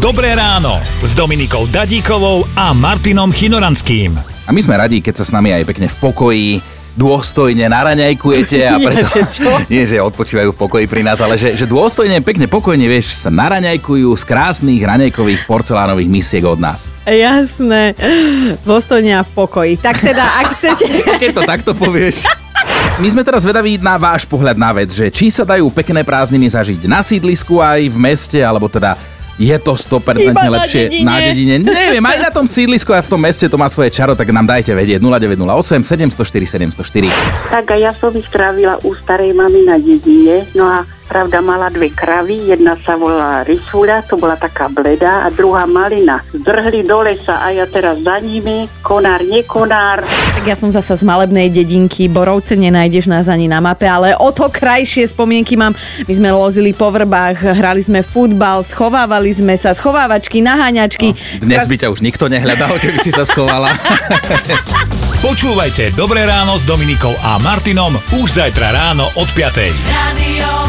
Dobré ráno s Dominikou Dadíkovou a Martinom Chinoranským. A my sme radi, keď sa s nami aj pekne v pokoji dôstojne naraňajkujete a preto... Že čo? Nie, že odpočívajú v pokoji pri nás, ale že, že dôstojne, pekne, pokojne, vieš, sa naraňajkujú z krásnych raňajkových porcelánových misiek od nás. Jasné. Dôstojne a v pokoji. Tak teda, ak chcete... Keď to takto povieš. My sme teraz vedaví na váš pohľad na vec, že či sa dajú pekné prázdniny zažiť na sídlisku aj v meste, alebo teda je to 100% Iba na lepšie dedine. na dedine. Neviem, aj na tom sídlisku a v tom meste to má svoje čaro, tak nám dajte vedieť 0908 704 704. Tak a ja som ich trávila u starej mamy na dedine. No a pravda mala dve kravy, jedna sa volala Rysula, to bola taká bledá, a druhá Malina. Zdrhli do lesa a ja teraz za nimi, konár, nekonár. Tak ja som zasa z malebnej dedinky, Borovce nenájdeš nás ani na mape, ale o to krajšie spomienky mám. My sme lozili po vrbách, hrali sme futbal, schovávali sme sa, schovávačky, naháňačky. Dnes by ťa už nikto nehľadal, keby si sa schovala. Počúvajte Dobré ráno s Dominikou a Martinom už zajtra ráno od 5. Radio.